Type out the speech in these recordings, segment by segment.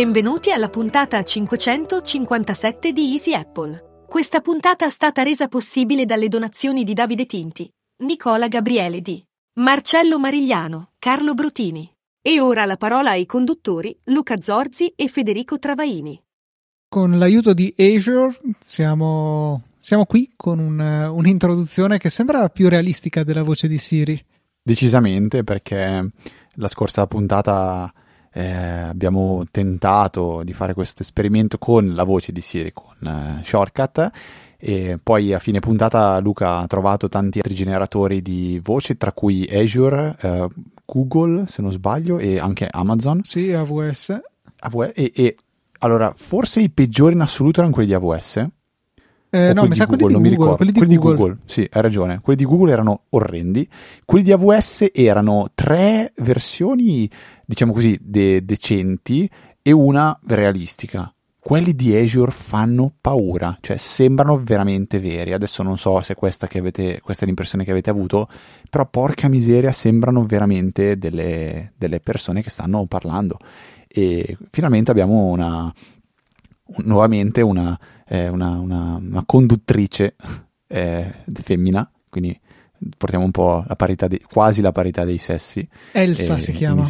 Benvenuti alla puntata 557 di Easy Apple. Questa puntata è stata resa possibile dalle donazioni di Davide Tinti, Nicola Gabriele D, Marcello Marigliano, Carlo Brutini. E ora la parola ai conduttori Luca Zorzi e Federico Travaini. Con l'aiuto di Azure siamo, siamo qui con un, un'introduzione che sembra più realistica della voce di Siri. Decisamente, perché la scorsa puntata eh, abbiamo tentato di fare questo esperimento con la voce di Siri, con eh, Shortcut e poi a fine puntata Luca ha trovato tanti altri generatori di voce tra cui Azure, eh, Google se non sbaglio e anche Amazon sì AWS, AWS e, e, allora forse i peggiori in assoluto erano quelli di AWS eh, no, mi sa quelli di non Google, mi ricordo. quelli di quelli Google. di Google, sì, hai ragione. Quelli di Google erano orrendi. Quelli di AWS erano tre versioni, diciamo così, de- decenti e una realistica. Quelli di Azure fanno paura, cioè sembrano veramente veri. Adesso non so se questa, che avete, questa è l'impressione che avete avuto, però porca miseria, sembrano veramente delle, delle persone che stanno parlando. E finalmente abbiamo una, nuovamente una, eh, una, una, una conduttrice eh, femmina, quindi portiamo un po' la parità, di, quasi la parità dei sessi. Elsa eh, si chiama.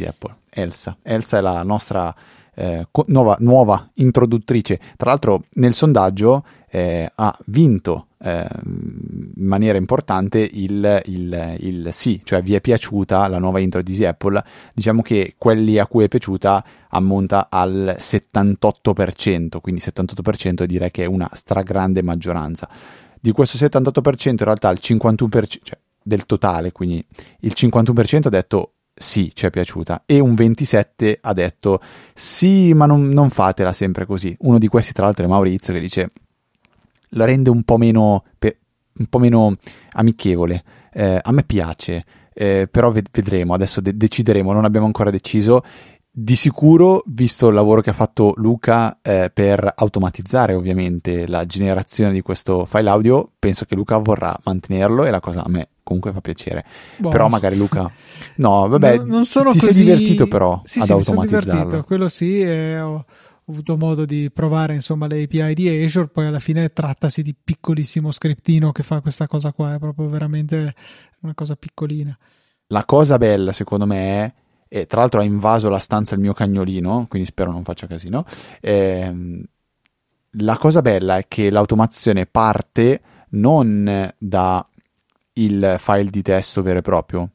Elsa. Elsa è la nostra eh, nuova, nuova, introduttrice. Tra l'altro nel sondaggio eh, ha vinto eh, in maniera importante il, il, il, sì, cioè vi è piaciuta la nuova intro di Easy Apple. Diciamo che quelli a cui è piaciuta ammonta al 78%, quindi 78% direi che è una stragrande maggioranza. Di questo 78% in realtà il 51%, cioè del totale, quindi il 51% ha detto sì, ci è piaciuta e un 27 ha detto sì, ma non, non, fatela sempre così. Uno di questi, tra l'altro, è Maurizio che dice la rende un po' meno, pe- un po meno amichevole. Eh, a me piace, eh, però ved- vedremo, adesso de- decideremo, non abbiamo ancora deciso. Di sicuro, visto il lavoro che ha fatto Luca eh, per automatizzare ovviamente la generazione di questo file audio, penso che Luca vorrà mantenerlo e la cosa a me comunque fa piacere. Boh. Però magari Luca... No, vabbè, non, non sono ti così... sei divertito però sì, ad sì, automatizzarlo. Sono quello sì, e ho avuto modo di provare insomma le API di Azure, poi alla fine trattasi di piccolissimo scriptino che fa questa cosa qua, è proprio veramente una cosa piccolina. La cosa bella secondo me è e tra l'altro ha invaso la stanza il mio cagnolino, quindi spero non faccia casino. Eh, la cosa bella è che l'automazione parte non da il file di testo vero e proprio,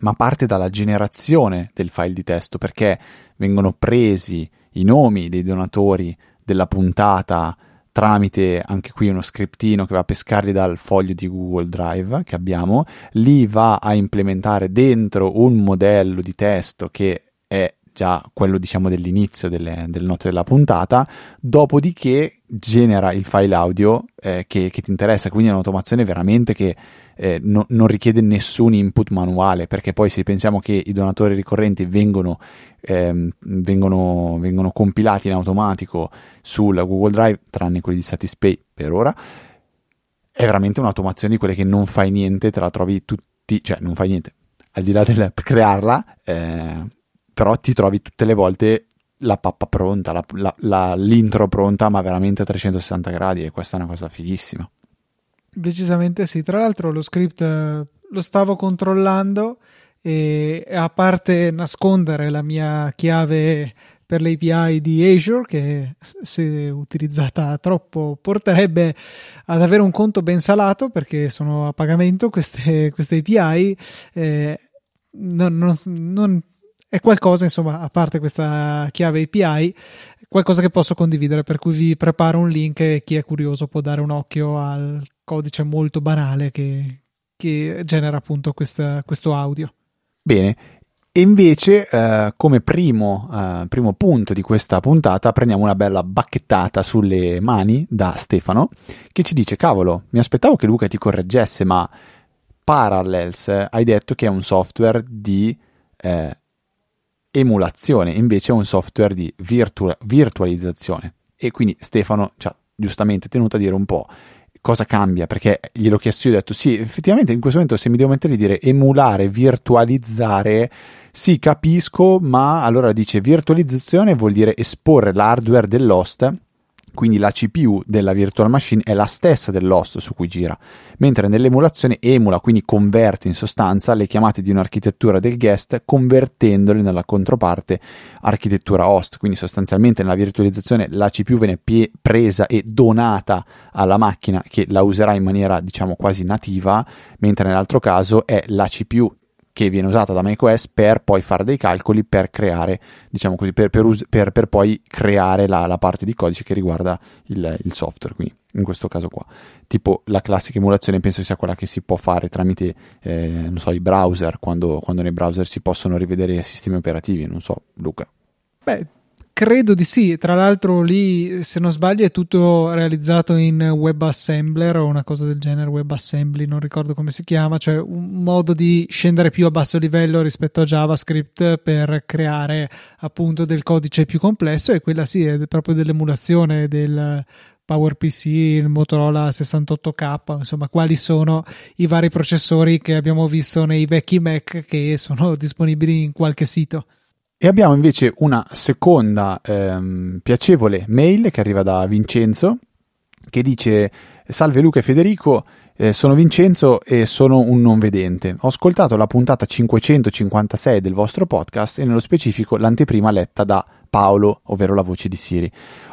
ma parte dalla generazione del file di testo perché vengono presi i nomi dei donatori della puntata tramite anche qui uno scriptino che va a pescarli dal foglio di Google Drive che abbiamo, lì va a implementare dentro un modello di testo che è già quello diciamo dell'inizio delle, delle note della puntata, dopodiché genera il file audio eh, che, che, ti interessa, quindi è un'automazione veramente che eh, no, non richiede nessun input manuale, perché poi se pensiamo che i donatori ricorrenti vengono, ehm, vengono, vengono compilati in automatico sulla Google Drive, tranne quelli di Satispay per ora, è veramente un'automazione di quelle che non fai niente, te la trovi tutti, cioè non fai niente, al di là del crearla, eh, però ti trovi tutte le volte la pappa pronta, la, la, la, l'intro pronta, ma veramente a 360 gradi, e questa è una cosa fighissima. Decisamente sì. Tra l'altro, lo script eh, lo stavo controllando e a parte nascondere la mia chiave per l'API di Azure, che se utilizzata troppo porterebbe ad avere un conto ben salato perché sono a pagamento queste, queste API. Eh, non, non, non è qualcosa, insomma, a parte questa chiave API, qualcosa che posso condividere, per cui vi preparo un link e chi è curioso può dare un occhio al codice molto banale che, che genera appunto questa, questo audio. Bene, e invece, eh, come primo, eh, primo, punto di questa puntata, prendiamo una bella bacchettata sulle mani da Stefano, che ci dice: Cavolo, mi aspettavo che Luca ti correggesse, ma Parallels hai detto che è un software di eh, emulazione, invece è un software di virtu- virtualizzazione. E quindi Stefano ci ha giustamente tenuto a dire un po' cosa cambia, perché gliel'ho chiesto io, ho detto sì, effettivamente in questo momento se mi devo mettere a dire emulare, virtualizzare, sì capisco, ma allora dice virtualizzazione vuol dire esporre l'hardware dell'host quindi la CPU della virtual machine è la stessa dell'host su cui gira, mentre nell'emulazione emula, quindi converte in sostanza le chiamate di un'architettura del guest convertendole nella controparte architettura host, quindi sostanzialmente nella virtualizzazione la CPU viene pie- presa e donata alla macchina che la userà in maniera diciamo quasi nativa, mentre nell'altro caso è la CPU che viene usata da macOS per poi fare dei calcoli per creare, diciamo così, per, per, us- per, per poi creare la, la, parte di codice che riguarda il, il, software. Quindi in questo caso qua, tipo la classica emulazione, penso sia quella che si può fare tramite, eh, non so, i browser, quando, quando nei browser si possono rivedere i sistemi operativi. Non so, Luca. Beh, Credo di sì, tra l'altro lì se non sbaglio è tutto realizzato in WebAssembler o una cosa del genere, WebAssembly, non ricordo come si chiama, cioè un modo di scendere più a basso livello rispetto a JavaScript per creare appunto del codice più complesso e quella sì è proprio dell'emulazione del PowerPC, il Motorola 68K, insomma quali sono i vari processori che abbiamo visto nei vecchi Mac che sono disponibili in qualche sito. E abbiamo invece una seconda ehm, piacevole mail che arriva da Vincenzo che dice Salve Luca e Federico, eh, sono Vincenzo e sono un non vedente. Ho ascoltato la puntata 556 del vostro podcast e nello specifico l'anteprima letta da Paolo, ovvero la voce di Siri.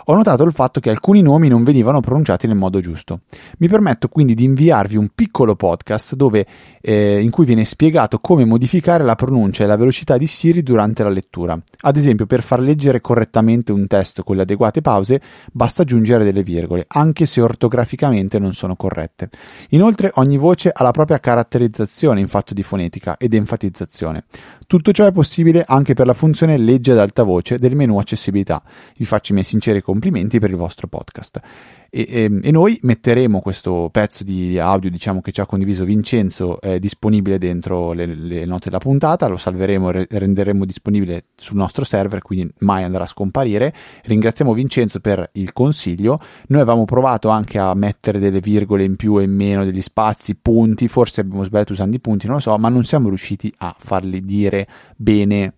Ho notato il fatto che alcuni nomi non venivano pronunciati nel modo giusto. Mi permetto quindi di inviarvi un piccolo podcast dove, eh, in cui viene spiegato come modificare la pronuncia e la velocità di Siri durante la lettura. Ad esempio, per far leggere correttamente un testo con le adeguate pause, basta aggiungere delle virgole, anche se ortograficamente non sono corrette. Inoltre, ogni voce ha la propria caratterizzazione in fatto di fonetica ed enfatizzazione. Tutto ciò è possibile anche per la funzione legge ad alta voce del menu accessibilità. Vi faccio i miei sinceri complimenti per il vostro podcast. E, e, ehm, e, noi metteremo questo pezzo di audio diciamo che ci ha condiviso Vincenzo eh, disponibile dentro le, le, note della puntata. Lo salveremo e re, renderemo disponibile sul nostro server quindi mai andrà a scomparire. Ringraziamo Vincenzo per il consiglio. Noi avevamo provato anche a mettere delle virgole in più e in meno degli spazi punti. Forse abbiamo sbagliato usando i punti non lo so ma non siamo riusciti a farli dire bene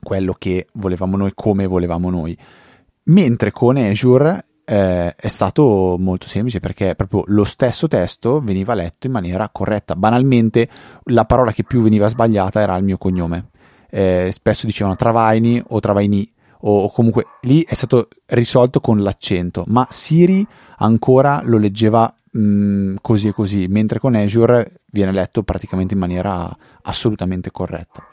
quello che volevamo noi come volevamo noi mentre con Azure eh, è stato molto semplice perché proprio lo stesso testo veniva letto in maniera corretta. Banalmente, la parola che più veniva sbagliata era il mio cognome. Eh, spesso dicevano Travaini o Travaini o, comunque lì è stato risolto con l'accento, ma Siri ancora lo leggeva mh, mm, così e così, mentre con Azure viene letto praticamente in maniera assolutamente corretta.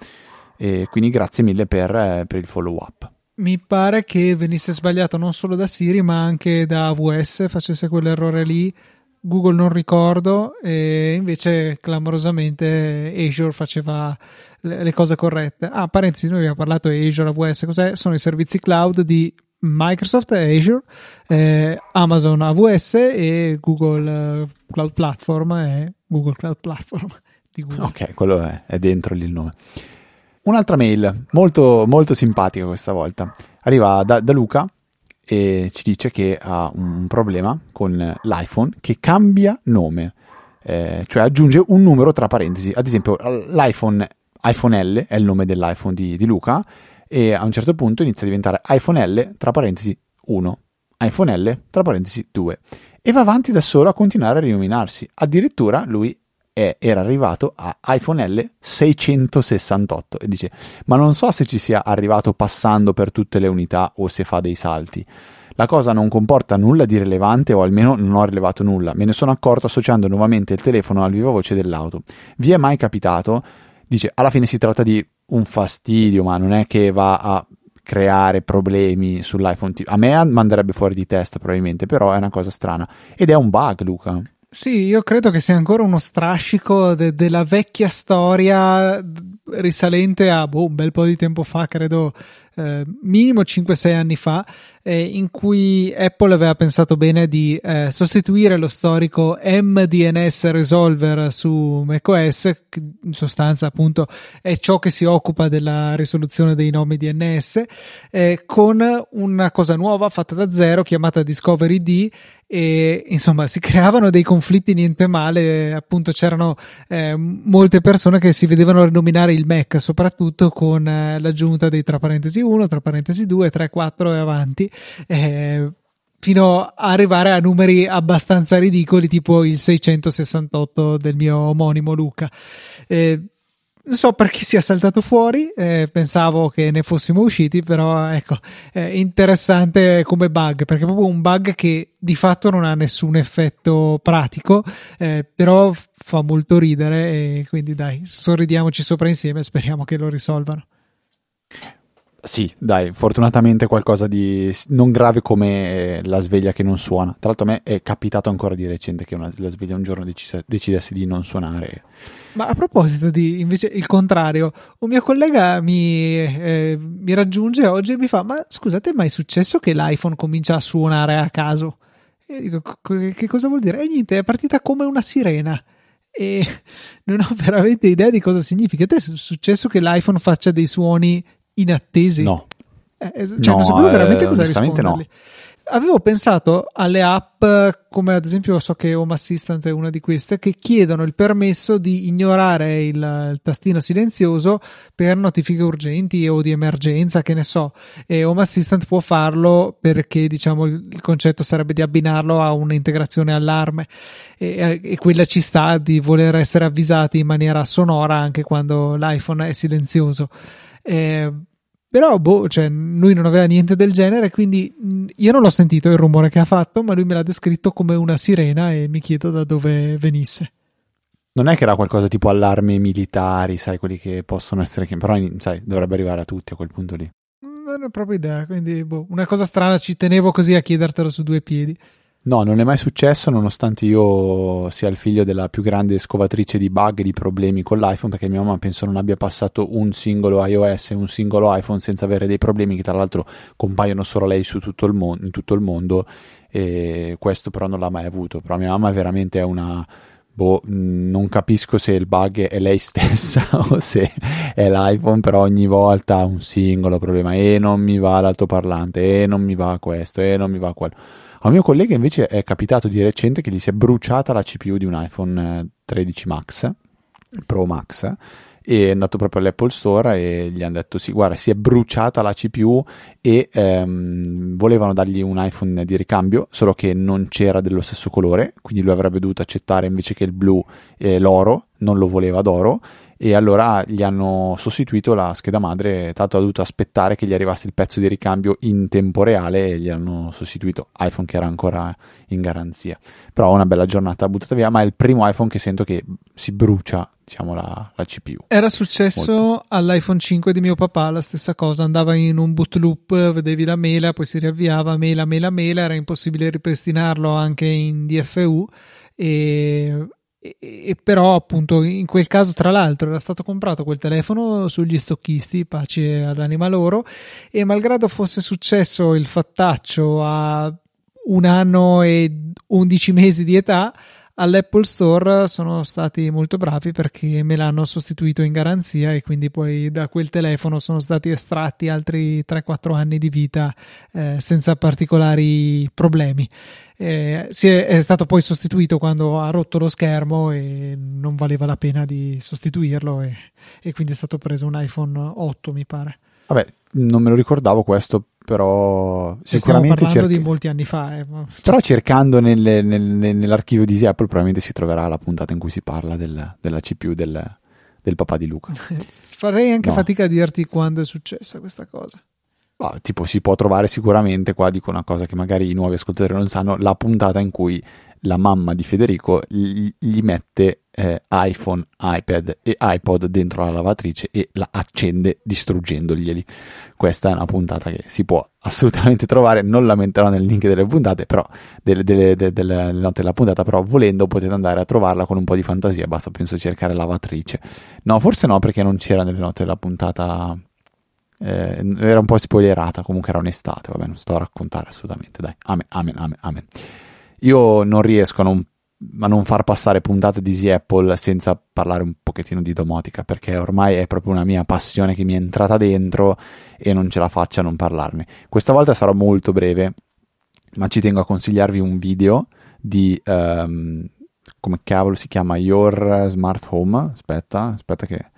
E quindi grazie mille per, eh, per il follow up mi pare che venisse sbagliato non solo da Siri ma anche da AWS, facesse quell'errore lì. Google non ricordo e invece clamorosamente Azure faceva le cose corrette. Ah, parentesi, noi abbiamo parlato di Azure, AWS, cos'è? Sono i servizi cloud di Microsoft Azure, eh, Amazon AWS e Google eh, Cloud Platform e Google Cloud Platform di Google. Ok, quello è, è dentro lì il nome. Un'altra mail, molto, molto simpatica questa volta. Arriva da, da Luca e ci dice che ha un problema con l'iPhone che cambia nome, eh, cioè aggiunge un numero tra parentesi. Ad esempio, l'iPhone iPhone L è il nome dell'iPhone di, di Luca e a un certo punto inizia a diventare iPhone L tra parentesi 1, iPhone L tra parentesi 2 e va avanti da solo a continuare a rinominarsi. Addirittura lui è, era arrivato a iPhone L 668 e dice ma non so se ci sia arrivato passando per tutte le unità o se fa dei salti. La cosa non comporta nulla di rilevante o almeno non ho rilevato nulla, me ne sono accorto associando nuovamente il telefono al viva voce dell'auto. Vi è mai capitato? Dice alla fine si tratta di un fastidio ma non è che va a creare problemi sull'iPhone. A me manderebbe fuori di testa probabilmente, però è una cosa strana. Ed è un bug, Luca. Sì, io credo che sia ancora uno strascico de- della vecchia storia risalente a boh, un bel po' di tempo fa, credo eh, minimo 5-6 anni fa, eh, in cui Apple aveva pensato bene di eh, sostituire lo storico MDNS Resolver su macOS, che in sostanza appunto è ciò che si occupa della risoluzione dei nomi DNS, eh, con una cosa nuova fatta da zero chiamata Discovery D e insomma si creavano dei conflitti niente male appunto c'erano eh, molte persone che si vedevano rinominare il Mac soprattutto con eh, l'aggiunta dei tra parentesi 1 tra parentesi 2 3 4 e avanti eh, fino a arrivare a numeri abbastanza ridicoli tipo il 668 del mio omonimo Luca eh, non so perché sia saltato fuori, eh, pensavo che ne fossimo usciti, però ecco, è interessante come bug, perché è proprio un bug che di fatto non ha nessun effetto pratico, eh, però fa molto ridere e quindi dai, sorridiamoci sopra insieme e speriamo che lo risolvano. Sì, dai, fortunatamente qualcosa di non grave come la sveglia che non suona. Tra l'altro a me è capitato ancora di recente che una, la sveglia un giorno decise, decidesse di non suonare. Ma a proposito di invece il contrario, un mio collega mi, eh, mi raggiunge oggi e mi fa: Ma scusate, è mai successo che l'iPhone comincia a suonare a caso? E dico: Che cosa vuol dire? E niente, è partita come una sirena e non ho veramente idea di cosa significa. A te è successo che l'iPhone faccia dei suoni inattesi. No. Eh, cioè, no, non sapevo veramente eh, cosa risponderli. No. Avevo pensato alle app come ad esempio so che Home Assistant è una di queste che chiedono il permesso di ignorare il, il tastino silenzioso per notifiche urgenti o di emergenza, che ne so. E Home Assistant può farlo perché diciamo il concetto sarebbe di abbinarlo a un'integrazione allarme e, e quella ci sta di voler essere avvisati in maniera sonora anche quando l'iPhone è silenzioso. Eh, però, boh, cioè, lui non aveva niente del genere, quindi io non l'ho sentito il rumore che ha fatto, ma lui me l'ha descritto come una sirena e mi chiedo da dove venisse. Non è che era qualcosa tipo allarmi militari, sai, quelli che possono essere, però, sai, dovrebbe arrivare a tutti a quel punto lì. Non ho proprio idea, quindi, boh, una cosa strana, ci tenevo così a chiedertelo su due piedi. No, non è mai successo nonostante io sia il figlio della più grande scovatrice di bug e di problemi con l'iPhone perché mia mamma penso non abbia passato un singolo iOS e un singolo iPhone senza avere dei problemi che tra l'altro compaiono solo lei su tutto mo- in tutto il mondo e questo però non l'ha mai avuto. Però mia mamma veramente è una... Boh, non capisco se il bug è lei stessa o se è l'iPhone, però ogni volta ha un singolo problema e non mi va l'altoparlante e non mi va questo e non mi va quello a un mio collega invece è capitato di recente che gli si è bruciata la CPU di un iPhone 13 eh, Max, Pro Max, e è andato proprio all'Apple Store e gli hanno detto sì guarda si è bruciata la CPU e ehm, volevano dargli un iPhone di ricambio solo che non c'era dello stesso colore quindi lui avrebbe dovuto accettare invece che il blu eh, l'oro non lo voleva d'oro e allora gli hanno sostituito la scheda madre, tanto ha dovuto aspettare che gli arrivasse il pezzo di ricambio in tempo reale e gli hanno sostituito iPhone che era ancora in garanzia. Però una bella giornata buttata via, ma è il primo iPhone che sento che si brucia diciamo la, la CPU. Era successo Molto. all'iPhone 5 di mio papà la stessa cosa, andava in un boot loop, vedevi la mela, poi si riavviava, mela, mela, mela, era impossibile ripristinarlo anche in DFU e e, e, però appunto in quel caso tra l'altro era stato comprato quel telefono sugli stocchisti pace all'anima loro e malgrado fosse successo il fattaccio a un anno e 11 mesi di età all'Apple Store sono stati molto bravi perché me l'hanno sostituito in garanzia e quindi poi da quel telefono sono stati estratti altri 3-4 anni di vita eh, senza particolari problemi. Eh, è, è, stato poi sostituito quando ha rotto lo schermo e non valeva la pena di sostituirlo e, e quindi è stato preso un iPhone 8 mi pare. Vabbè, non me lo ricordavo questo però sicuramente stiamo parlando cerca... di molti anni fa eh. però cercando nel, nel, nell'archivio di Apple probabilmente si troverà la puntata in cui si parla del, della CPU del, del, papà di Luca farei anche no. fatica a dirti quando è successa questa cosa Oh, tipo si può trovare sicuramente qua dico una cosa che magari i nuovi ascoltatori non sanno la puntata in cui la mamma di Federico gli, gli mette eh, iPhone, iPad e iPod dentro la lavatrice e la accende distruggendoglieli. Questa è una puntata che si può assolutamente trovare, non la metterò nel link delle puntate, però delle, delle, delle, delle note della puntata, però volendo potete andare a trovarla con un po' di fantasia, basta penso cercare lavatrice. No, forse no perché non c'era nelle note della puntata eh, era un po' spoilerata, comunque era un'estate, vabbè non sto a raccontare assolutamente, dai, amen, amen, amen, amen. Io non riesco a non, a non far passare puntate di Easy Apple senza parlare un pochettino di domotica, perché ormai è proprio una mia passione che mi è entrata dentro e non ce la faccio a non parlarne. Questa volta sarò molto breve, ma ci tengo a consigliarvi un video di... Um, come cavolo si chiama Your Smart Home aspetta aspetta che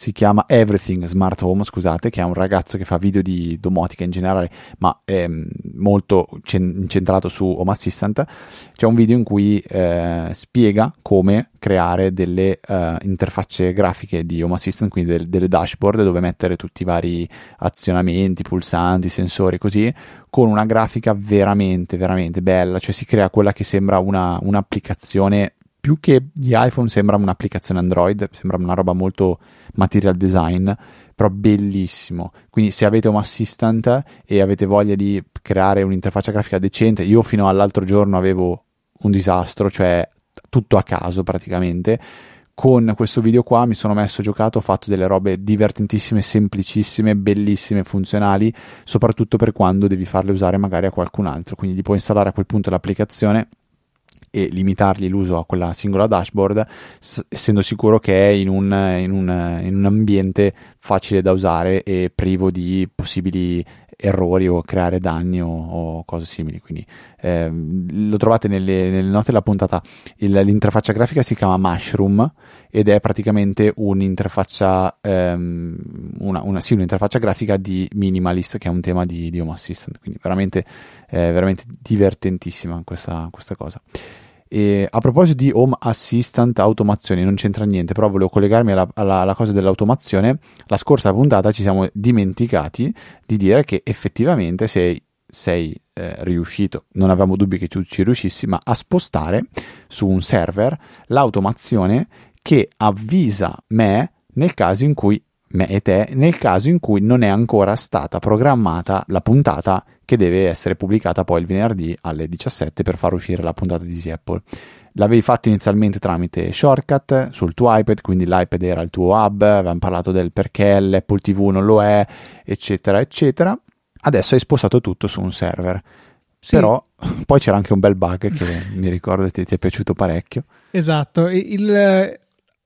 si chiama Everything Smart Home, scusate, che è un ragazzo che fa video di domotica in generale, ma è mm, molto incentrato su Home Assistant. C'è un video in cui eh, spiega come creare delle uh, interfacce grafiche di Home Assistant, quindi del, delle dashboard dove mettere tutti i vari azionamenti, pulsanti, sensori, così, con una grafica veramente, veramente bella, cioè si crea quella che sembra una, un'applicazione più che di iPhone sembra un'applicazione Android, sembra una roba molto material design, però bellissimo. Quindi se avete un assistant e avete voglia di creare un'interfaccia grafica decente, io fino all'altro giorno avevo un disastro, cioè tutto a caso praticamente. Con questo video qua mi sono messo giocato, ho fatto delle robe divertentissime, semplicissime, bellissime, funzionali, soprattutto per quando devi farle usare magari a qualcun altro. Quindi gli puoi installare a quel punto l'applicazione e limitargli l'uso a quella singola dashboard, s- essendo sicuro che è in un, in, un, in un ambiente facile da usare e privo di possibili errori o creare danni o, o cose simili. Quindi eh, lo trovate nelle, nelle, note della puntata. Il, l'interfaccia grafica si chiama Mushroom ed è praticamente un'interfaccia, ehm, una, una, sì, un'interfaccia grafica di minimalist, che è un tema di, di Home Assistant. Quindi veramente, eh, veramente divertentissima questa, questa cosa. E a proposito di Home Assistant automazione, non c'entra niente, però volevo collegarmi alla, alla, alla, cosa dell'automazione. La scorsa puntata ci siamo dimenticati di dire che effettivamente sei, sei eh, riuscito, non avevamo dubbi che tu ci riuscissi, ma a spostare su un server l'automazione che avvisa me nel caso in cui me e te nel caso in cui non è ancora stata programmata la puntata che deve essere pubblicata poi il venerdì alle 17 per far uscire la puntata di Easy Apple. L'avevi fatto inizialmente tramite shortcut sul tuo iPad, quindi l'iPad era il tuo hub, avevamo parlato del perché l'Apple TV non lo è, eccetera, eccetera. Adesso hai spostato tutto su un server. Sì. Però poi c'era anche un bel bug che mi ricordo ti, ti è piaciuto parecchio. Esatto, il,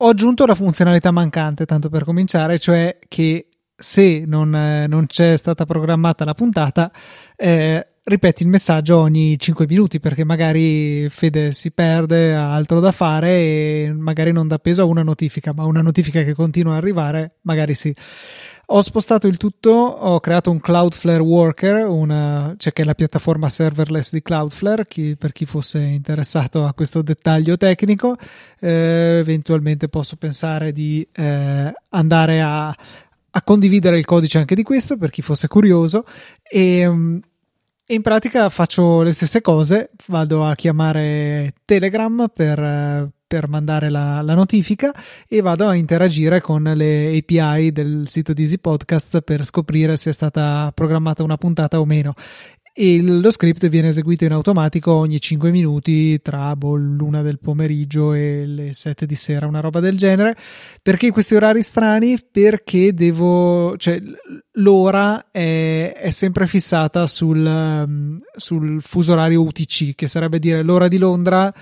ho aggiunto la funzionalità mancante, tanto per cominciare, cioè che se non, eh, non c'è stata programmata la puntata, eh, ripeti il messaggio ogni 5 minuti perché magari Fede si perde, ha altro da fare e magari non dà peso a una notifica, ma una notifica che continua a arrivare, magari sì. Ho spostato il tutto, ho creato un Cloudflare Worker, una, cioè che è la piattaforma serverless di Cloudflare, chi, per chi fosse interessato a questo dettaglio tecnico. Eh, eventualmente posso pensare di eh, andare a, a, condividere il codice anche di questo, per chi fosse curioso. E, um, in pratica faccio le stesse cose, vado a chiamare Telegram per, per mandare la, la, notifica e vado a interagire con le API del sito di Easy Podcast per scoprire se è stata programmata una puntata o meno e lo script viene eseguito in automatico ogni 5 minuti tra boh, l'una del pomeriggio e le 7 di sera, una roba del genere. Perché questi orari strani? Perché devo, cioè, l'ora è, è sempre fissata sul, um, sul, fuso orario UTC, che sarebbe dire l'ora di Londra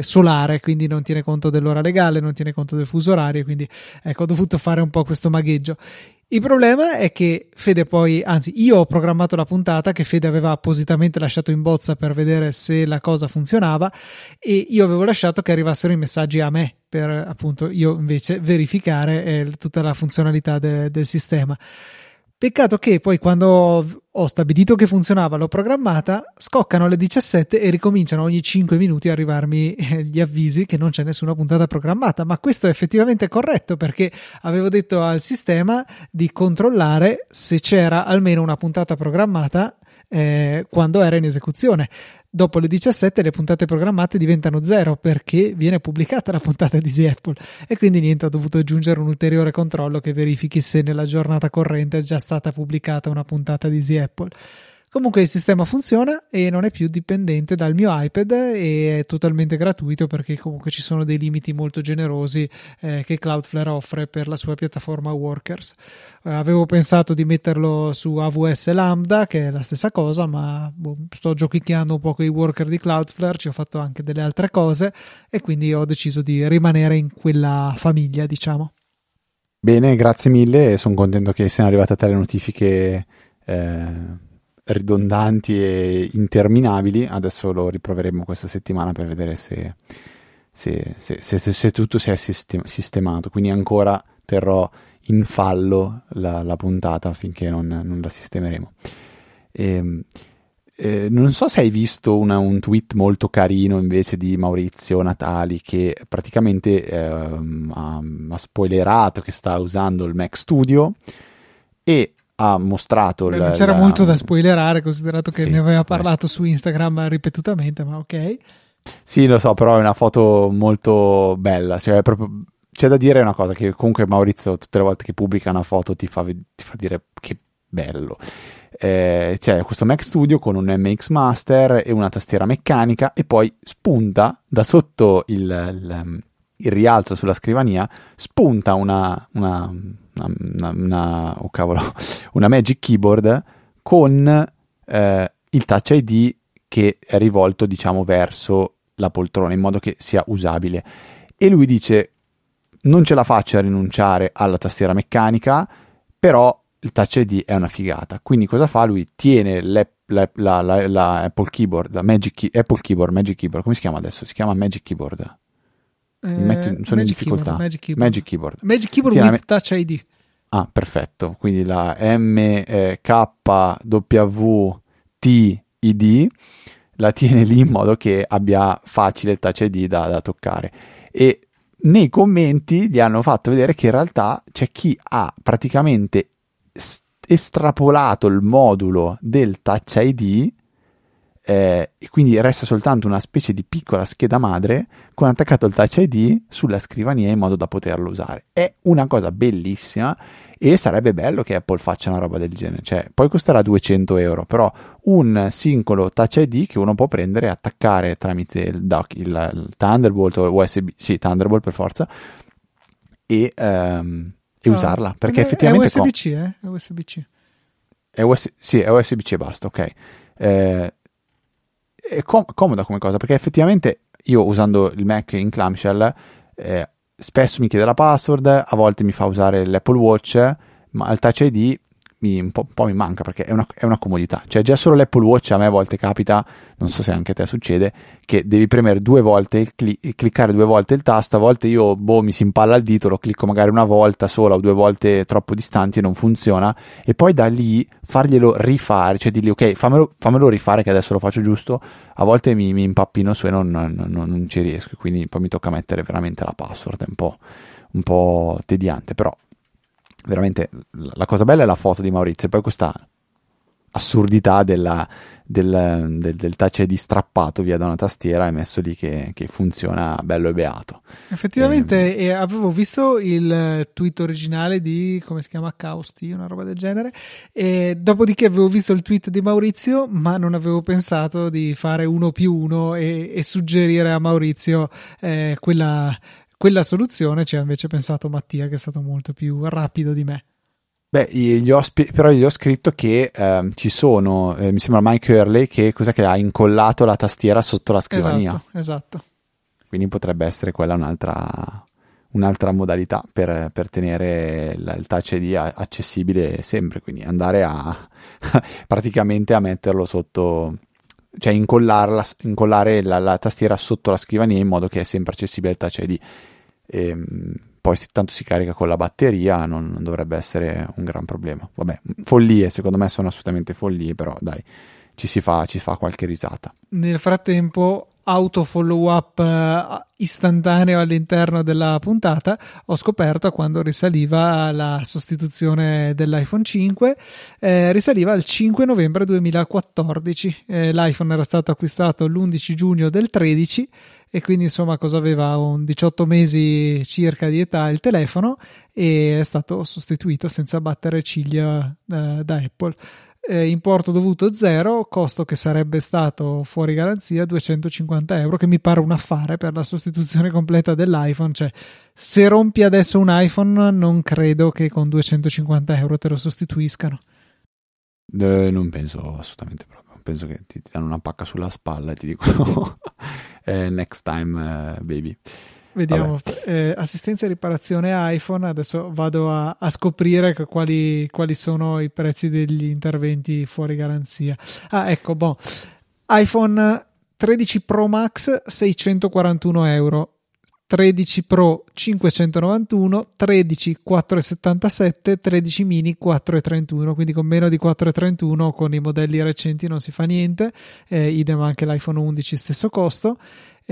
solare, quindi non tiene conto dell'ora legale, non tiene conto del fuso orario, quindi ecco, ho dovuto fare un po' questo magheggio. Il problema è che Fede poi, anzi, io ho programmato la puntata che Fede aveva appositamente lasciato in bozza per vedere se la cosa funzionava e io avevo lasciato che arrivassero i messaggi a me per appunto io invece verificare eh, tutta la funzionalità de- del sistema. Peccato che poi quando ho stabilito che funzionava, l'ho programmata, scoccano alle 17 e ricominciano ogni 5 minuti a arrivarmi eh, gli avvisi che non c'è nessuna puntata programmata. Ma questo è effettivamente corretto perché avevo detto al sistema di controllare se c'era almeno una puntata programmata eh, quando era in esecuzione dopo le 17 le puntate programmate diventano zero perché viene pubblicata la puntata di Easy Apple. E quindi niente ho dovuto aggiungere un ulteriore controllo che verifichi se nella giornata corrente è già stata pubblicata una puntata di Easy Apple Comunque il sistema funziona e non è più dipendente dal mio iPad e è totalmente gratuito perché comunque ci sono dei limiti molto generosi eh, che Cloudflare offre per la sua piattaforma Workers. Eh, avevo pensato di metterlo su AWS Lambda, che è la stessa cosa, ma boh, sto giochicchiando un po' con i worker di Cloudflare, ci ho fatto anche delle altre cose e quindi ho deciso di rimanere in quella famiglia, diciamo. Bene, grazie mille, sono contento che siano arrivate a te le notifiche. Eh ridondanti e interminabili. Adesso lo riproveremo questa settimana per vedere se, se, se, se tutto si è sistemato. Quindi ancora terrò in fallo la, la puntata finché non, non la sistemeremo. E, ehm, eh, non so se hai visto una, un tweet molto carino invece di Maurizio Natali che praticamente eh, ha, ha spoilerato che sta usando il Mac Studio e ha mostrato Beh, non c'era la... molto da spoilerare considerato che sì, ne aveva parlato beh. su Instagram ripetutamente ma ok. Sì lo so però è una foto molto bella. Cioè, proprio... c'è da dire una cosa che comunque Maurizio tutte le volte che pubblica una foto ti fa, ti fa dire che bello. Eh, c'è questo Mac Studio con un MX Master e una tastiera meccanica e poi spunta da sotto il, il, il rialzo sulla scrivania spunta una, una una, una, oh cavolo, una Magic Keyboard con eh, il Touch ID che è rivolto diciamo verso la poltrona in modo che sia usabile e lui dice non ce la faccio a rinunciare alla tastiera meccanica però il Touch ID è una figata quindi cosa fa? lui tiene la, la, la, la Apple Keyboard la Magic, Apple Keyboard Magic Keyboard come si chiama adesso? si chiama Magic Keyboard Metti, sono Magic in difficoltà Keyboard, Magic Keyboard Magic Keyboard, Magic Keyboard with me- Touch ID Ah, perfetto. Quindi la MKWTID la tiene lì in modo che abbia facile il touch ID da, da toccare. E nei commenti gli hanno fatto vedere che in realtà c'è chi ha praticamente estrapolato il modulo del touch ID eh, e quindi resta soltanto una specie di piccola scheda madre con attaccato il touch ID sulla scrivania in modo da poterlo usare. È una cosa bellissima e sarebbe bello che Apple faccia una roba del genere. Cioè, poi costerà 200 euro, però un singolo touch ID che uno può prendere e attaccare tramite il, dock, il, il Thunderbolt o USB, sì, Thunderbolt per forza, e, um, e no, usarla. Perché effettivamente... È USB-C, eh? È USB-C. È US- sì, è USB-C e basta, ok. Eh, è com- comoda come cosa perché effettivamente io usando il Mac in clamshell eh, spesso mi chiede la password, a volte mi fa usare l'Apple Watch, ma il Touch ID mi, un, po', un, po', mi manca perché è una, è una, comodità. Cioè, già solo l'Apple Watch a me a volte capita, non so se anche a te succede, che devi premere due volte cli- cliccare due volte il tasto. A volte io, boh, mi si impalla il dito, lo clicco magari una volta sola o due volte troppo distanti e non funziona. E poi da lì farglielo rifare, cioè dirgli, ok, fammelo, fammelo rifare che adesso lo faccio giusto. A volte mi, mi impappino su e non, non, non, non ci riesco. Quindi poi mi tocca mettere veramente la password, è un po', un po' tediante, però veramente la cosa bella è la foto di Maurizio e poi questa assurdità della, del, del, del touch ID strappato via da una tastiera e messo lì che, che funziona bello e beato. Effettivamente e, avevo visto il tweet originale di come si chiama Causti, una roba del genere, e dopodiché avevo visto il tweet di Maurizio, ma non avevo pensato di fare uno più uno e, e suggerire a Maurizio eh, quella quella soluzione ci ha invece pensato Mattia, che è stato molto più rapido di me. Beh, gli ho però gli ho scritto che eh, ci sono, eh, mi sembra Mike Hurley, che, che ha incollato la tastiera sotto la scrivania. Esatto, esatto. Quindi potrebbe essere quella un'altra, un'altra modalità per, per tenere il, il touch ID accessibile sempre, quindi andare a praticamente a metterlo sotto, cioè incollare la, la, tastiera sotto la scrivania in modo che è sempre accessibile il touch ID. E, ehm, poi tanto si carica con la batteria, non, non, dovrebbe essere un gran problema. Vabbè, follie, secondo me sono assolutamente follie, però dai, ci si fa, ci fa qualche risata. Nel frattempo, auto follow up uh, istantaneo all'interno della puntata, ho scoperto quando risaliva la sostituzione dell'iPhone 5, eh, risaliva al 5 novembre 2014. Eh, L'iPhone era stato acquistato l'11 giugno del 13 e quindi insomma cosa aveva un 18 mesi circa di età il telefono e è stato sostituito senza battere ciglia eh, da Apple. Eh, importo dovuto zero, costo che sarebbe stato fuori garanzia 250 euro, che mi pare un affare per la sostituzione completa dell'iPhone. Cioè, se rompi adesso un iPhone, non credo che con 250 euro te lo sostituiscano. Eh, non penso assolutamente proprio. Penso che ti, ti danno una pacca sulla spalla e ti dicono eh, next time, uh, baby. Vediamo, eh, assistenza e riparazione iPhone, adesso vado a, a scoprire quali, quali, sono i prezzi degli interventi fuori garanzia. Ah, ecco, boh. iPhone 13 Pro Max 641 euro, 13 Pro 591, 13 4,77, 13 mini 4,31, quindi con meno di 4,31 con i modelli recenti non si fa niente, eh, idem anche l'iPhone 11 stesso costo.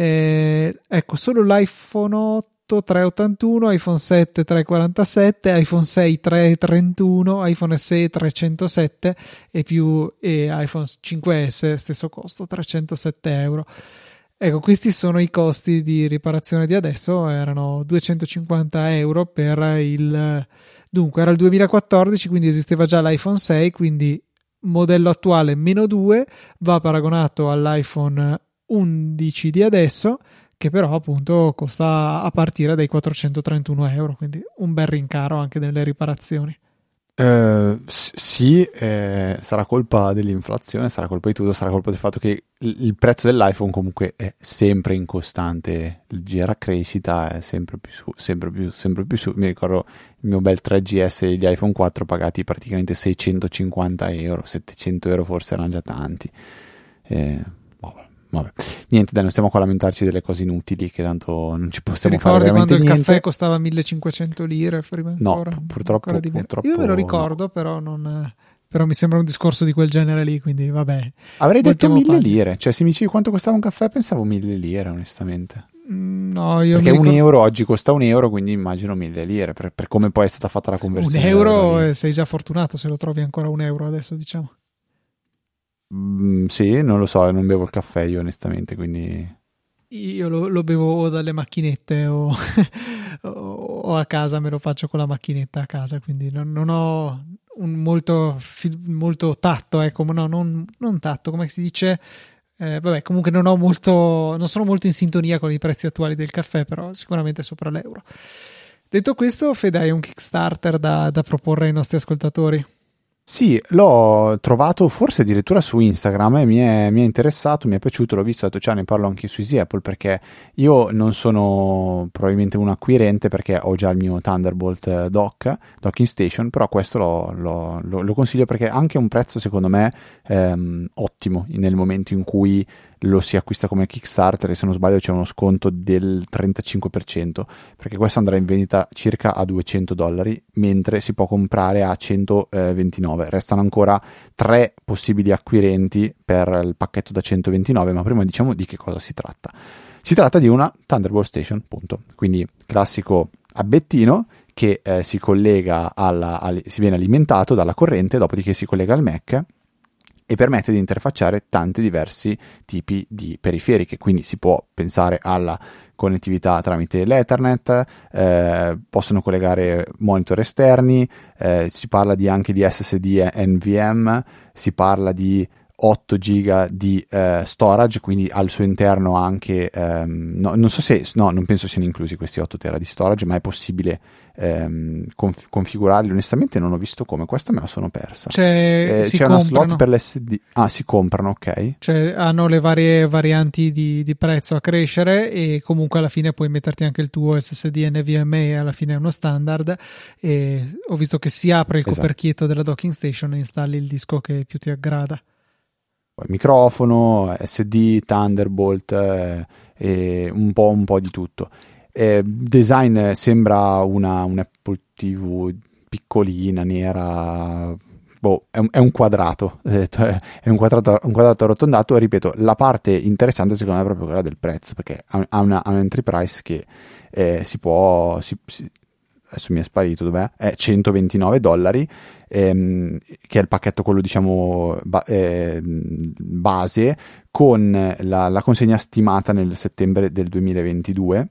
Eh, ecco, solo l'iPhone 8 381, iPhone 7 347, iPhone 6 331, iPhone SE 307 e più e iPhone 5S stesso costo 307 euro. Ecco, questi sono i costi di riparazione di adesso, erano 250 euro per il... Dunque, era il 2014, quindi esisteva già l'iPhone 6, quindi modello attuale meno 2 va paragonato all'iPhone 11 di adesso che però appunto costa a partire dai 431 euro quindi un bel rincaro anche nelle riparazioni Uh, sì, eh, sarà colpa dell'inflazione, sarà colpa di tutto, sarà colpa del fatto che il, il prezzo dell'iPhone comunque è sempre in costante leggera crescita, è sempre più su, sempre più, sempre più su. Mi ricordo il mio bel 3GS e gli iPhone 4 pagati praticamente 650 euro, 700 euro forse erano già tanti. Eh, Vabbè. Niente, dai, non stiamo qua a lamentarci delle cose inutili che tanto non ci possiamo fare veramente quando niente. il caffè costava 1500 lire prima no, ancora, purtroppo, ancora purtroppo Io me lo ricordo, no. però non però mi sembra un discorso di quel genere lì, quindi vabbè. Avrei detto 1000 pagine. lire, cioè se mi dicevi quanto costava un caffè pensavo 1000 lire, onestamente. Mm, no, io Perché ricordo... un euro oggi costa un euro, quindi immagino 1000 lire, per, per come poi è stata fatta la conversione. Un euro sei già fortunato se lo trovi ancora un euro adesso, diciamo. Mm, sì, non lo so, non bevo il caffè io onestamente, quindi... Io lo, lo bevo dalle macchinette o, o, a casa me lo faccio con la macchinetta a casa, quindi non, non ho un molto, molto tatto, ecco, no, non, non tatto, come si dice? Eh, vabbè, comunque non ho molto, non sono molto in sintonia con i prezzi attuali del caffè, però sicuramente sopra l'euro. Detto questo, Fede, hai un Kickstarter da, da proporre ai nostri ascoltatori? Sì, l'ho trovato forse addirittura su Instagram e mi è, mi è interessato, mi è piaciuto, l'ho visto, ho detto ciao, ne parlo anche su Easy Apple perché io non sono probabilmente un acquirente perché ho già il mio Thunderbolt eh, dock, docking station, però questo lo, lo, lo, lo consiglio perché ha anche un prezzo secondo me ehm, ottimo nel momento in cui lo si acquista come Kickstarter e se non sbaglio c'è uno sconto del 35% perché questo andrà in vendita circa a 200 dollari mentre si può comprare a 129 restano ancora tre possibili acquirenti per il pacchetto da 129 ma prima diciamo di che cosa si tratta. Si tratta di una Thunderbolt Station punto. Quindi classico abbettino che eh, si collega alla, al, si viene alimentato dalla corrente dopodiché si collega al Mac e permette di interfacciare tanti diversi tipi di periferiche, quindi si può pensare alla connettività tramite l'Ethernet, eh, possono collegare monitor esterni, eh, si parla di anche di SSD NVM, si parla di 8 giga di eh, storage, quindi al suo interno anche, ehm, no, non so se, no, non penso siano inclusi questi 8 tera di storage, ma è possibile ehm, conf- configurarli. Onestamente non ho visto come, questa me la sono persa. C'è, eh, c'è una slot per l'SD. Ah, si comprano, ok. Cioè hanno le varie varianti di, di, prezzo a crescere e comunque alla fine puoi metterti anche il tuo SSD NVMe, alla fine è uno standard. E ho visto che si apre il esatto. coperchietto della docking station e installi il disco che più ti aggrada microfono, SD, Thunderbolt eh, e un po', un po' di tutto. Eh, design sembra una, un Apple TV piccolina, nera, boh, è un, è un quadrato, è un quadrato, un quadrato arrotondato ripeto, la parte interessante secondo me è proprio quella del prezzo, perché ha, una, ha un entry price che eh, si può, si, si, adesso mi è sparito, dov'è? È 129 dollari, ehm, che è il pacchetto quello diciamo ba- eh, base, con la, la, consegna stimata nel settembre del 2022.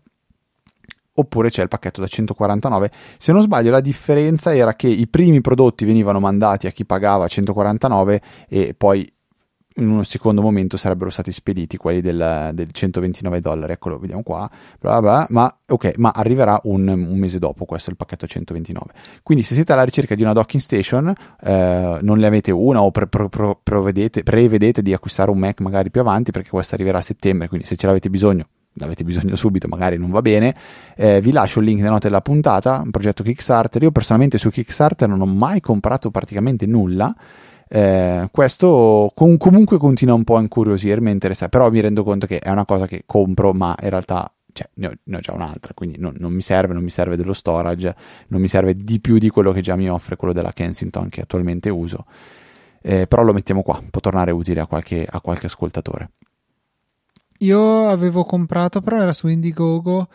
Oppure c'è il pacchetto da 149. Se non sbaglio la differenza era che i primi prodotti venivano mandati a chi pagava 149 e poi in un secondo momento sarebbero stati spediti quelli del, del 129 dollari. Ecco, lo vediamo qua. Bla bla, ma ok, ma arriverà un, un, mese dopo. Questo è il pacchetto 129. Quindi, se siete alla ricerca di una docking station, eh, non ne avete una o pre- pre- pre- prevedete di acquistare un Mac magari più avanti perché questa arriverà a settembre. Quindi, se ce l'avete bisogno, avete bisogno subito, magari non va bene, eh, vi lascio il link nelle note della puntata, un progetto Kickstarter. Io personalmente su Kickstarter non ho mai comprato praticamente nulla. Eh, questo com- comunque continua un po' a incuriosirmi, interessa, però mi rendo conto che è una cosa che compro, ma in realtà cioè, ne, ho, ne ho già un'altra, quindi non, non, mi serve, non mi serve dello storage, non mi serve di più di quello che già mi offre quello della Kensington che attualmente uso. Eh, però lo mettiamo qua, può tornare utile a qualche, a qualche ascoltatore. Io avevo comprato, però era su Indiegogo,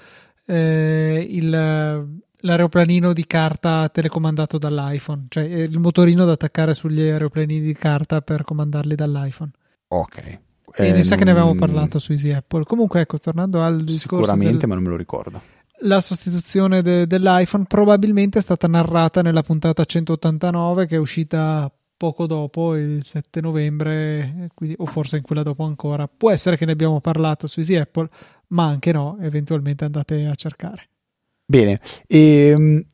eh, il, l'aeroplanino di carta telecomandato dall'iPhone, cioè il motorino da attaccare sugli aeroplanini di carta per comandarli dall'iPhone. Ok. E eh, mi sa che ne avevamo parlato su Easy Apple. Comunque, ecco, tornando al discorso. Sicuramente, del... ma non me lo ricordo. La sostituzione de- dell'iPhone probabilmente è stata narrata nella puntata 189 che è uscita poco dopo, il 7 novembre, quindi, o forse in quella dopo ancora. Può essere che ne abbiamo parlato su Easy Apple, ma anche no, eventualmente andate a cercare. Bene, e, um,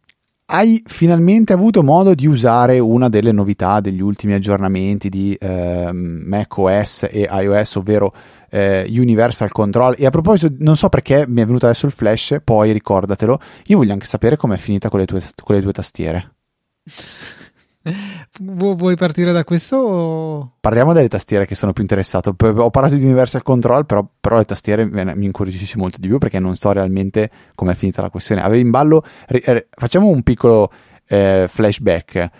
hai finalmente avuto modo di usare una delle novità degli ultimi aggiornamenti di eh, macOS e iOS, ovvero eh, Universal Control. E a proposito, non so perché mi è venuto adesso il flash, poi ricordatelo. Io voglio anche sapere com'è finita con le tue, con le tue tastiere. Vuoi partire da questo? O... Parliamo delle tastiere che sono più interessato. Ho parlato di Universal Control, però, però le tastiere mi incuriosiscono molto di più perché non so realmente come è finita la questione. Avevi in ballo. Facciamo un piccolo eh, flashback.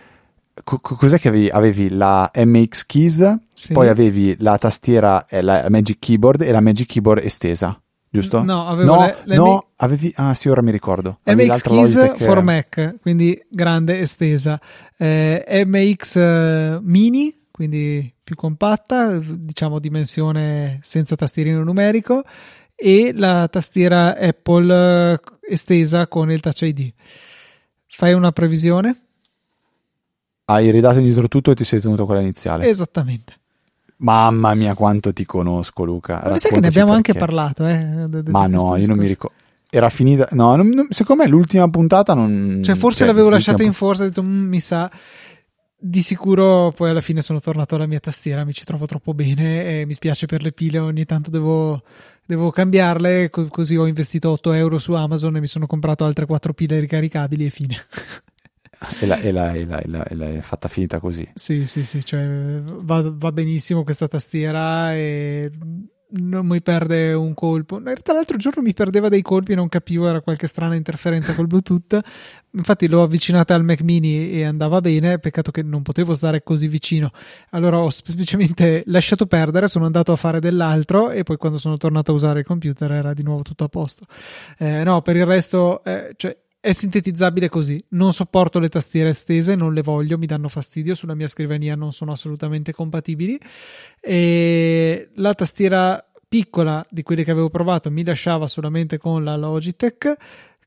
C- cos'è che avevi? Avevi la MX Keys, sì. poi avevi la tastiera, eh, la Magic Keyboard e la Magic Keyboard estesa giusto? No, avevo no, le, le no mi... avevi... Ah sì, ora mi ricordo. Avevi MX Keys for Mac, quindi grande, estesa. Eh, MX eh, Mini, quindi più compatta, diciamo dimensione senza tastierino numerico, e la tastiera Apple eh, estesa con il Touch ID. Fai una previsione? Hai ridato indietro tutto e ti sei tenuto quella iniziale. Esattamente. Mamma mia, quanto ti conosco, Luca. Ma sai che ne abbiamo perché. anche parlato, eh? De, de, Ma no, io non mi ricordo. Era finita. No, non, non, secondo me l'ultima puntata non. Cioè, forse cioè, l'avevo lasciata in forza. Ho detto, mm, mi sa. Di sicuro poi alla fine sono tornato alla mia tastiera, mi ci trovo troppo bene e mi spiace per le pile, ogni tanto devo, devo cambiarle, così ho investito 8 euro su Amazon e mi sono comprato altre 4 pile ricaricabili e fine. e, la, l'hai fatta finita così. Sì, sì, sì, cioè, va, va, benissimo questa tastiera e non mi perde un colpo. Tra l'altro giorno mi perdeva dei colpi non capivo, era qualche strana interferenza col Bluetooth. Infatti l'ho avvicinata al Mac mini e andava bene, peccato che non potevo stare così vicino. Allora ho semplicemente lasciato perdere, sono andato a fare dell'altro e poi quando sono tornato a usare il computer era di nuovo tutto a posto. Eh, no, per il resto, eh, cioè, è sintetizzabile così: non sopporto le tastiere estese, non le voglio, mi danno fastidio. Sulla mia scrivania non sono assolutamente compatibili. E la tastiera piccola di quelle che avevo provato mi lasciava solamente con la Logitech,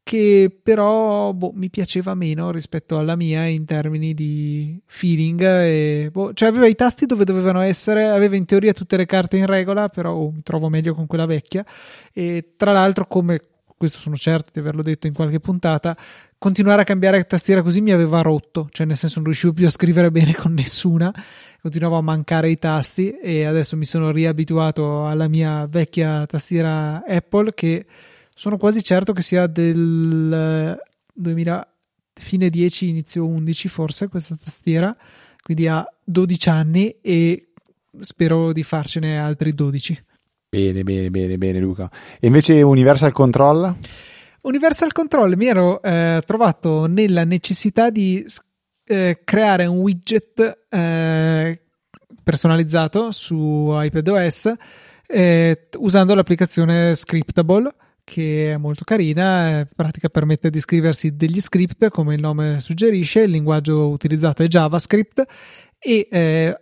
che però boh, mi piaceva meno rispetto alla mia in termini di feeling. E, boh, cioè, aveva i tasti dove dovevano essere, aveva in teoria tutte le carte in regola, però oh, mi trovo meglio con quella vecchia. E tra l'altro, come questo sono certo di averlo detto in qualche puntata, continuare a cambiare tastiera così mi aveva rotto, cioè nel senso non riuscivo più a scrivere bene con nessuna, continuavo a mancare i tasti e adesso mi sono riabituato alla mia vecchia tastiera Apple che sono quasi certo che sia del 2000 fine 10 inizio 11 forse questa tastiera, quindi ha 12 anni e spero di farcene altri 12. Bene, bene, bene, bene Luca. E invece Universal Control? Universal Control mi ero eh, trovato nella necessità di eh, creare un widget eh, personalizzato su iPadOS eh, usando l'applicazione Scriptable che è molto carina, in pratica permette di scriversi degli script come il nome suggerisce, il linguaggio utilizzato è JavaScript e eh,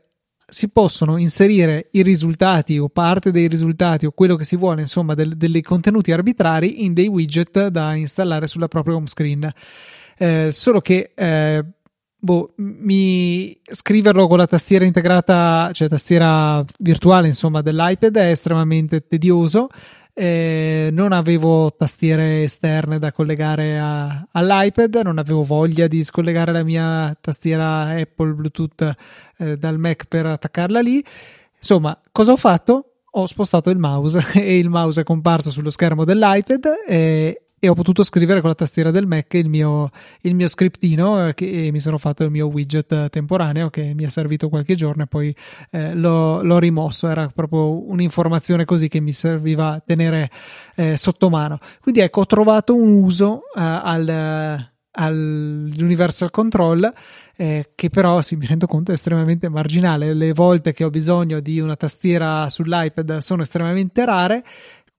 si possono inserire i risultati o parte dei risultati o quello che si vuole, insomma, del, dei contenuti arbitrari in dei widget da installare sulla propria home screen. Eh, solo che eh, boh, mi scriverlo con la tastiera integrata, cioè tastiera virtuale, insomma, dell'iPad è estremamente tedioso. Eh, non avevo tastiere esterne da collegare a, all'iPad, non avevo voglia di scollegare la mia tastiera Apple Bluetooth eh, dal Mac per attaccarla lì. Insomma, cosa ho fatto? Ho spostato il mouse e il mouse è comparso sullo schermo dell'iPad e e ho potuto scrivere con la tastiera del Mac il mio, il mio scriptino eh, che, e mi sono fatto il mio widget temporaneo che mi è servito qualche giorno e poi eh, l'ho, l'ho, rimosso. Era proprio un'informazione così che mi serviva tenere eh, sotto mano. Quindi ecco, ho trovato un uso eh, al, all'Universal Control eh, che però si mi rendo conto è estremamente marginale le volte che ho bisogno di una tastiera sull'iPad sono estremamente rare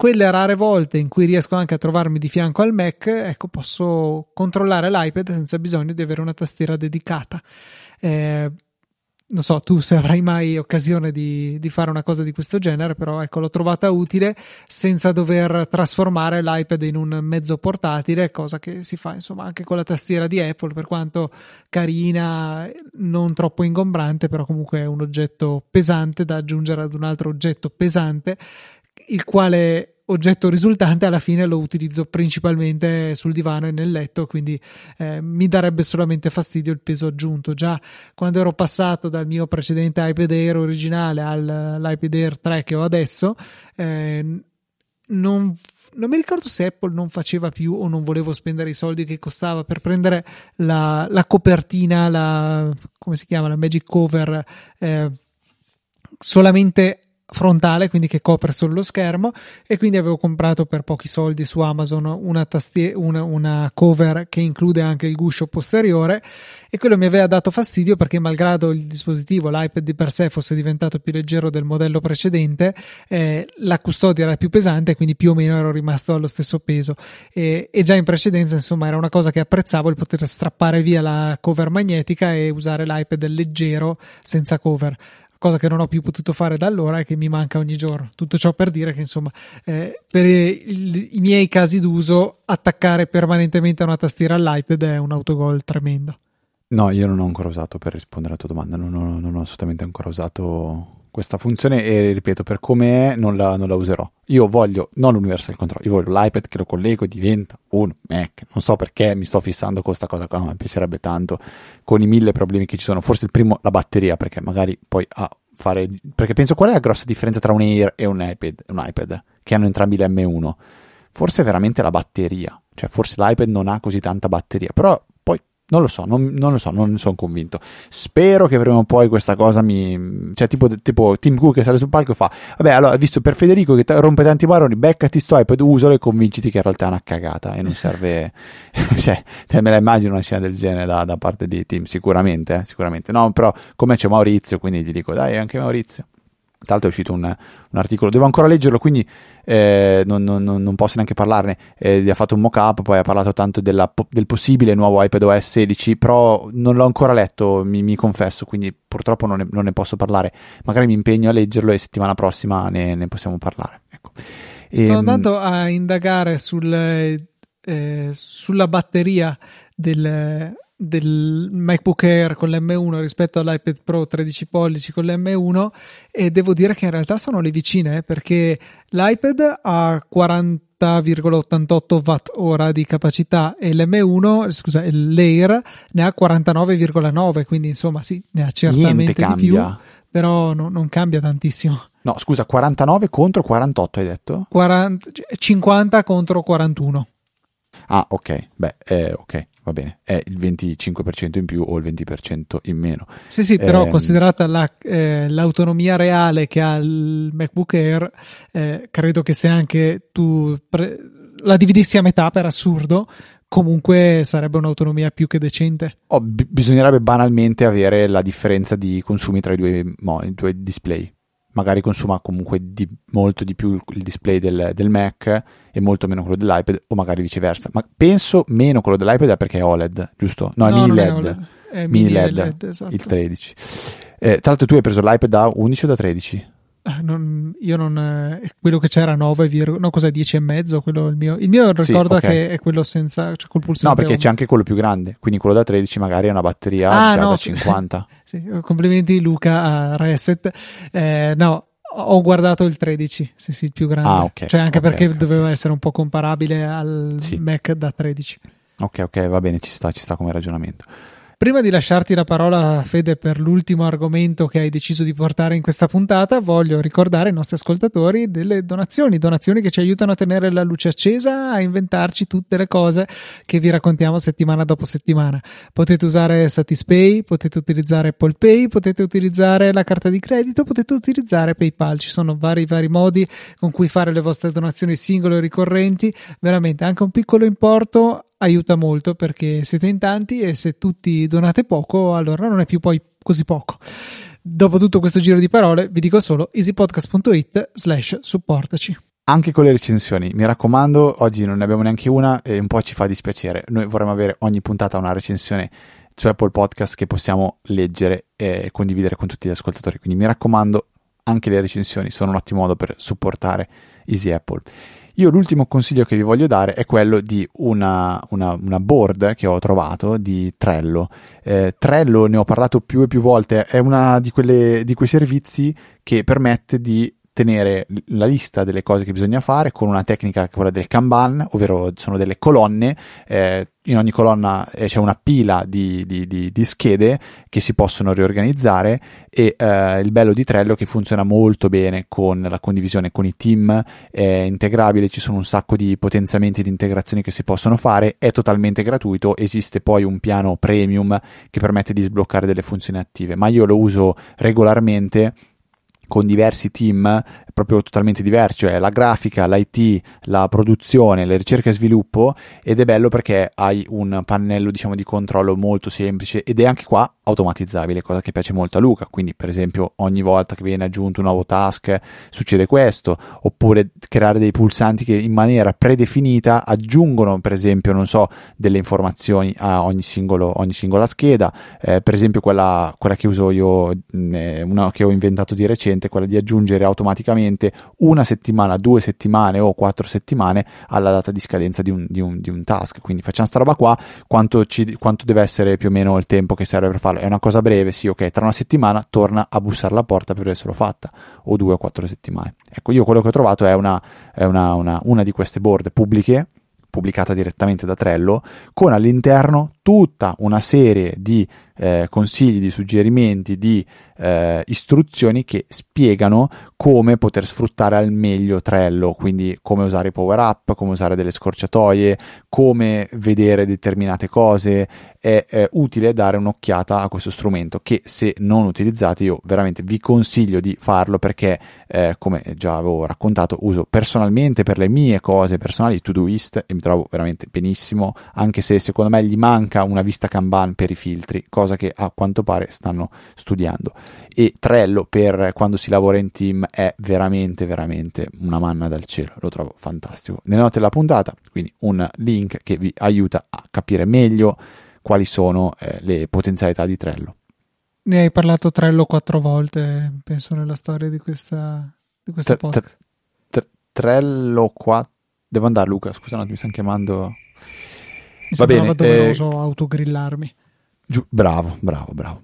quelle rare volte in cui riesco anche a trovarmi di fianco al Mac, ecco, posso controllare l'iPad senza bisogno di avere una tastiera dedicata. Eh, non so tu se avrai mai occasione di, di, fare una cosa di questo genere, però ecco, l'ho trovata utile senza dover trasformare l'iPad in un mezzo portatile, cosa che si fa insomma anche con la tastiera di Apple, per quanto carina, non troppo ingombrante, però comunque è un oggetto pesante da aggiungere ad un altro oggetto pesante il quale oggetto risultante alla fine lo utilizzo principalmente sul divano e nel letto, quindi eh, mi darebbe solamente fastidio il peso aggiunto. Già quando ero passato dal mio precedente iPad Air originale all'iPad Air 3 che ho adesso, eh, non, non, mi ricordo se Apple non faceva più o non volevo spendere i soldi che costava per prendere la, la copertina, la come si chiama, la Magic Cover. Eh, solamente frontale, quindi che copre solo lo schermo e quindi avevo comprato per pochi soldi su Amazon una, tastie- una, una cover che include anche il guscio posteriore e quello mi aveva dato fastidio perché malgrado il dispositivo, l'iPad di per sé fosse diventato più leggero del modello precedente, eh, la custodia era più pesante quindi più o meno ero rimasto allo stesso peso. E, e già in precedenza insomma era una cosa che apprezzavo il poter strappare via la cover magnetica e usare l'iPad leggero senza cover cosa che non ho più potuto fare da allora e che mi manca ogni giorno. Tutto ciò per dire che, insomma, eh, per i, i miei casi d'uso, attaccare permanentemente una tastiera all'iPad è un autogol tremendo. No, io non ho ancora usato per rispondere alla tua domanda, non ho, non ho assolutamente ancora usato questa funzione e ripeto, per come è non la, non la, userò. Io voglio non l'Universal Control, io voglio l'iPad che lo collego e diventa un Mac. Non so perché mi sto fissando con questa cosa qua, mi piacerebbe tanto con i mille problemi che ci sono. Forse il primo, la batteria, perché magari poi a fare... Perché penso qual è la grossa differenza tra un Air e un iPad, un iPad che hanno entrambi l'M1? Forse veramente la batteria. Cioè, forse l'iPad non ha così tanta batteria, però non lo so, non, non lo so, non ne sono convinto. Spero che prima o poi questa cosa mi. cioè, tipo, tipo Tim Cook che sale sul palco e fa: Vabbè, allora, visto per Federico che rompe tanti maroni, beccati sto iPad, usalo e convinciti che in realtà è una cagata e non serve. cioè, me la immagino una scena del genere da, da parte di Tim, sicuramente, eh, sicuramente. No, però, come c'è Maurizio, quindi gli dico: Dai, anche Maurizio. Tra l'altro è uscito un, un, articolo, devo ancora leggerlo, quindi eh, non, non, non, posso neanche parlarne. Eh, ha fatto un mock-up, poi ha parlato tanto della, del possibile nuovo iPadOS 16, però non l'ho ancora letto, mi, mi confesso, quindi purtroppo non ne, non ne, posso parlare. Magari mi impegno a leggerlo e settimana prossima ne, ne possiamo parlare. Ecco. Sto e, ehm, andando a indagare sul, eh, sulla batteria del del MacBook Air con l'M1 rispetto all'iPad Pro 13 pollici con l'M1 e devo dire che in realtà sono le vicine eh, perché l'iPad ha 40,88 watt ora di capacità e l'M1, scusa, l'Air ne ha 49,9 quindi insomma sì, ne ha certamente di più però no, non cambia tantissimo. No, scusa, 49 contro 48 hai detto? 40, 50 contro 41. Ah, ok, beh, eh, ok va bene, è il 25% in più o il 20% in meno. Sì, sì, però eh, considerata la, eh, l'autonomia reale che ha il MacBook Air, eh, credo che se anche tu pre- la dividessi a metà per assurdo, comunque sarebbe un'autonomia più che decente. Oh, b- bisognerebbe banalmente avere la differenza di consumi tra i due, mo- i due display magari consuma comunque di, molto di più il display del, del, Mac e molto meno quello dell'iPad o magari viceversa ma penso meno quello dell'iPad perché è OLED giusto? no, no è mini LED, è, mini, LED, LED esatto. il 13 Eh, tra l'altro tu hai preso l'iPad da 11 o da 13? Ah, non, io non eh, quello che c'era 9, no cos'è 10 e mezzo quello il mio il mio ricorda sì, okay. che è quello senza cioè col pulsante no perché c'è anche quello più grande quindi quello da 13 magari è una batteria ah, no, da 50 sì, complimenti Luca a Reset. Eh, no ho guardato il 13 sì sì il più grande. Ah, okay, cioè anche okay, perché doveva essere un po' comparabile al sì. Mac da 13 ok ok va bene ci sta ci sta come ragionamento Prima di lasciarti la parola, Fede, per l'ultimo argomento che hai deciso di portare in questa puntata, voglio ricordare ai nostri ascoltatori delle donazioni, donazioni che ci aiutano a tenere la luce accesa, a inventarci tutte le cose che vi raccontiamo settimana dopo settimana. Potete usare Satispay, potete utilizzare Apple Pay, potete utilizzare la carta di credito, potete utilizzare PayPal. Ci sono vari vari modi con cui fare le vostre donazioni singole o ricorrenti. Veramente anche un piccolo importo aiuta molto perché siete in tanti e se tutti donate poco allora non è più poi così poco. Dopo tutto questo giro di parole vi dico solo easypodcast.it slash supportaci. Anche con le recensioni, mi raccomando, oggi non ne abbiamo neanche una e un po' ci fa dispiacere. Noi vorremmo avere ogni puntata una recensione su Apple Podcast che possiamo leggere e condividere con tutti gli ascoltatori. Quindi mi raccomando, anche le recensioni sono un ottimo modo per supportare Easy Apple. Io l'ultimo consiglio che vi voglio dare è quello di una, una, una board che ho trovato di Trello. Eh, Trello ne ho parlato più e più volte, è uno di, di quei servizi che permette di tenere la lista delle cose che bisogna fare con una tecnica quella del Kanban, ovvero sono delle colonne, eh, in ogni colonna eh, c'è una pila di, di, di, di, schede che si possono riorganizzare e eh, il bello di Trello è che funziona molto bene con la condivisione con i team, è integrabile, ci sono un sacco di potenziamenti di integrazioni che si possono fare, è totalmente gratuito, esiste poi un piano premium che permette di sbloccare delle funzioni attive, ma io lo uso regolarmente con diversi team proprio totalmente diversi, cioè la grafica, l'IT, la produzione, le ricerche e sviluppo ed è bello perché hai un pannello diciamo di controllo molto semplice ed è anche qua automatizzabile, cosa che piace molto a Luca, quindi per esempio ogni volta che viene aggiunto un nuovo task succede questo, oppure creare dei pulsanti che in maniera predefinita aggiungono per esempio, non so, delle informazioni a ogni, singolo, ogni singola scheda, eh, per esempio quella, quella che uso io, eh, una che ho inventato di recente, quella di aggiungere automaticamente una settimana, due settimane o quattro settimane alla data di scadenza di un, di un, di un task. Quindi facciamo sta roba qua, quanto, ci, quanto, deve essere più o meno il tempo che serve per farlo? È una cosa breve, sì, ok, tra una settimana torna a bussare alla porta per averlo fatta, o due o quattro settimane. Ecco, io quello che ho trovato è una, è una, una, una di queste board pubbliche pubblicata direttamente da Trello, con all'interno tutta una serie di eh, consigli, di suggerimenti, di eh, istruzioni che spiegano come poter sfruttare al meglio Trello, quindi come usare i power up, come usare delle scorciatoie, come vedere determinate cose. È, è utile dare un'occhiata a questo strumento che se non utilizzate io veramente vi consiglio di farlo perché eh, come già avevo raccontato uso personalmente per le mie cose personali Todoist e mi trovo veramente benissimo anche se secondo me gli manca una vista Kanban per i filtri cosa che a quanto pare stanno studiando. E Trello per quando si lavora in team è veramente veramente una manna dal cielo. Lo trovo fantastico. Nelle note della puntata quindi un link che vi aiuta a capire meglio quali sono eh, le potenzialità di Trello. Ne hai parlato Trello quattro volte penso nella storia di questa di questo t- podcast. t- Trello qua devo andare Luca scusa mi stanno chiamando mi Va bene, doveroso eh, autogrillarmi giu- bravo bravo bravo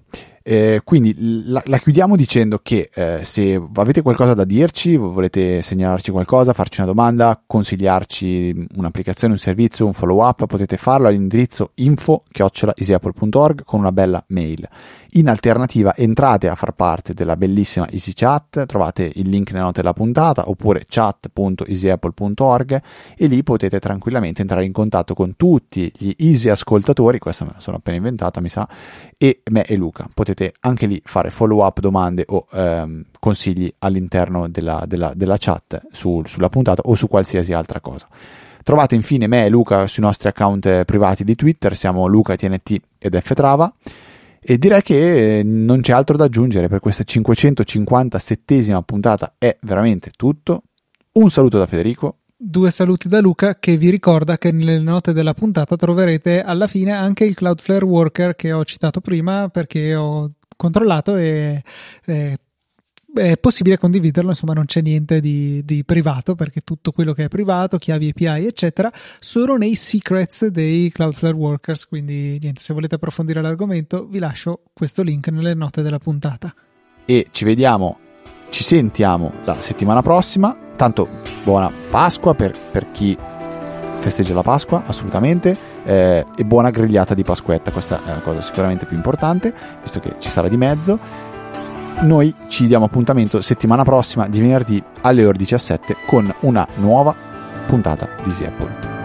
eh, quindi la, la, chiudiamo dicendo che eh, se avete qualcosa da dirci, volete segnalarci qualcosa, farci una domanda, consigliarci un'applicazione, un servizio, un follow up, potete farlo all'indirizzo info-easyapple.org con una bella mail. In alternativa entrate a far parte della bellissima EasyChat, trovate il link nella nota della puntata oppure chat.easyapple.org e lì potete tranquillamente entrare in contatto con tutti gli easy ascoltatori, questa me la sono appena inventata mi sa, e me e Luca. Potete anche lì fare follow up, domande o ehm, consigli all'interno della, della, della chat su, sulla puntata o su qualsiasi altra cosa. Trovate infine me e Luca sui nostri account privati di Twitter, siamo LucaTNT ed Ftrava. E direi che non c'è altro da aggiungere per questa 557esima puntata, è veramente tutto. Un saluto da Federico. Due saluti da Luca che vi ricorda che nelle note della puntata troverete alla fine anche il Cloudflare Worker che ho citato prima perché ho controllato e eh, è possibile condividerlo, insomma non c'è niente di, di, privato perché tutto quello che è privato, chiavi API eccetera, sono nei secrets dei Cloudflare Workers, quindi niente, se volete approfondire l'argomento vi lascio questo link nelle note della puntata. E ci vediamo, ci sentiamo la settimana prossima, tanto buona Pasqua per, per chi festeggia la Pasqua, assolutamente, eh, e buona grigliata di Pasquetta, questa è la cosa sicuramente più importante, visto che ci sarà di mezzo noi ci diamo appuntamento settimana prossima di venerdì alle ore 17 con una nuova puntata di Apple.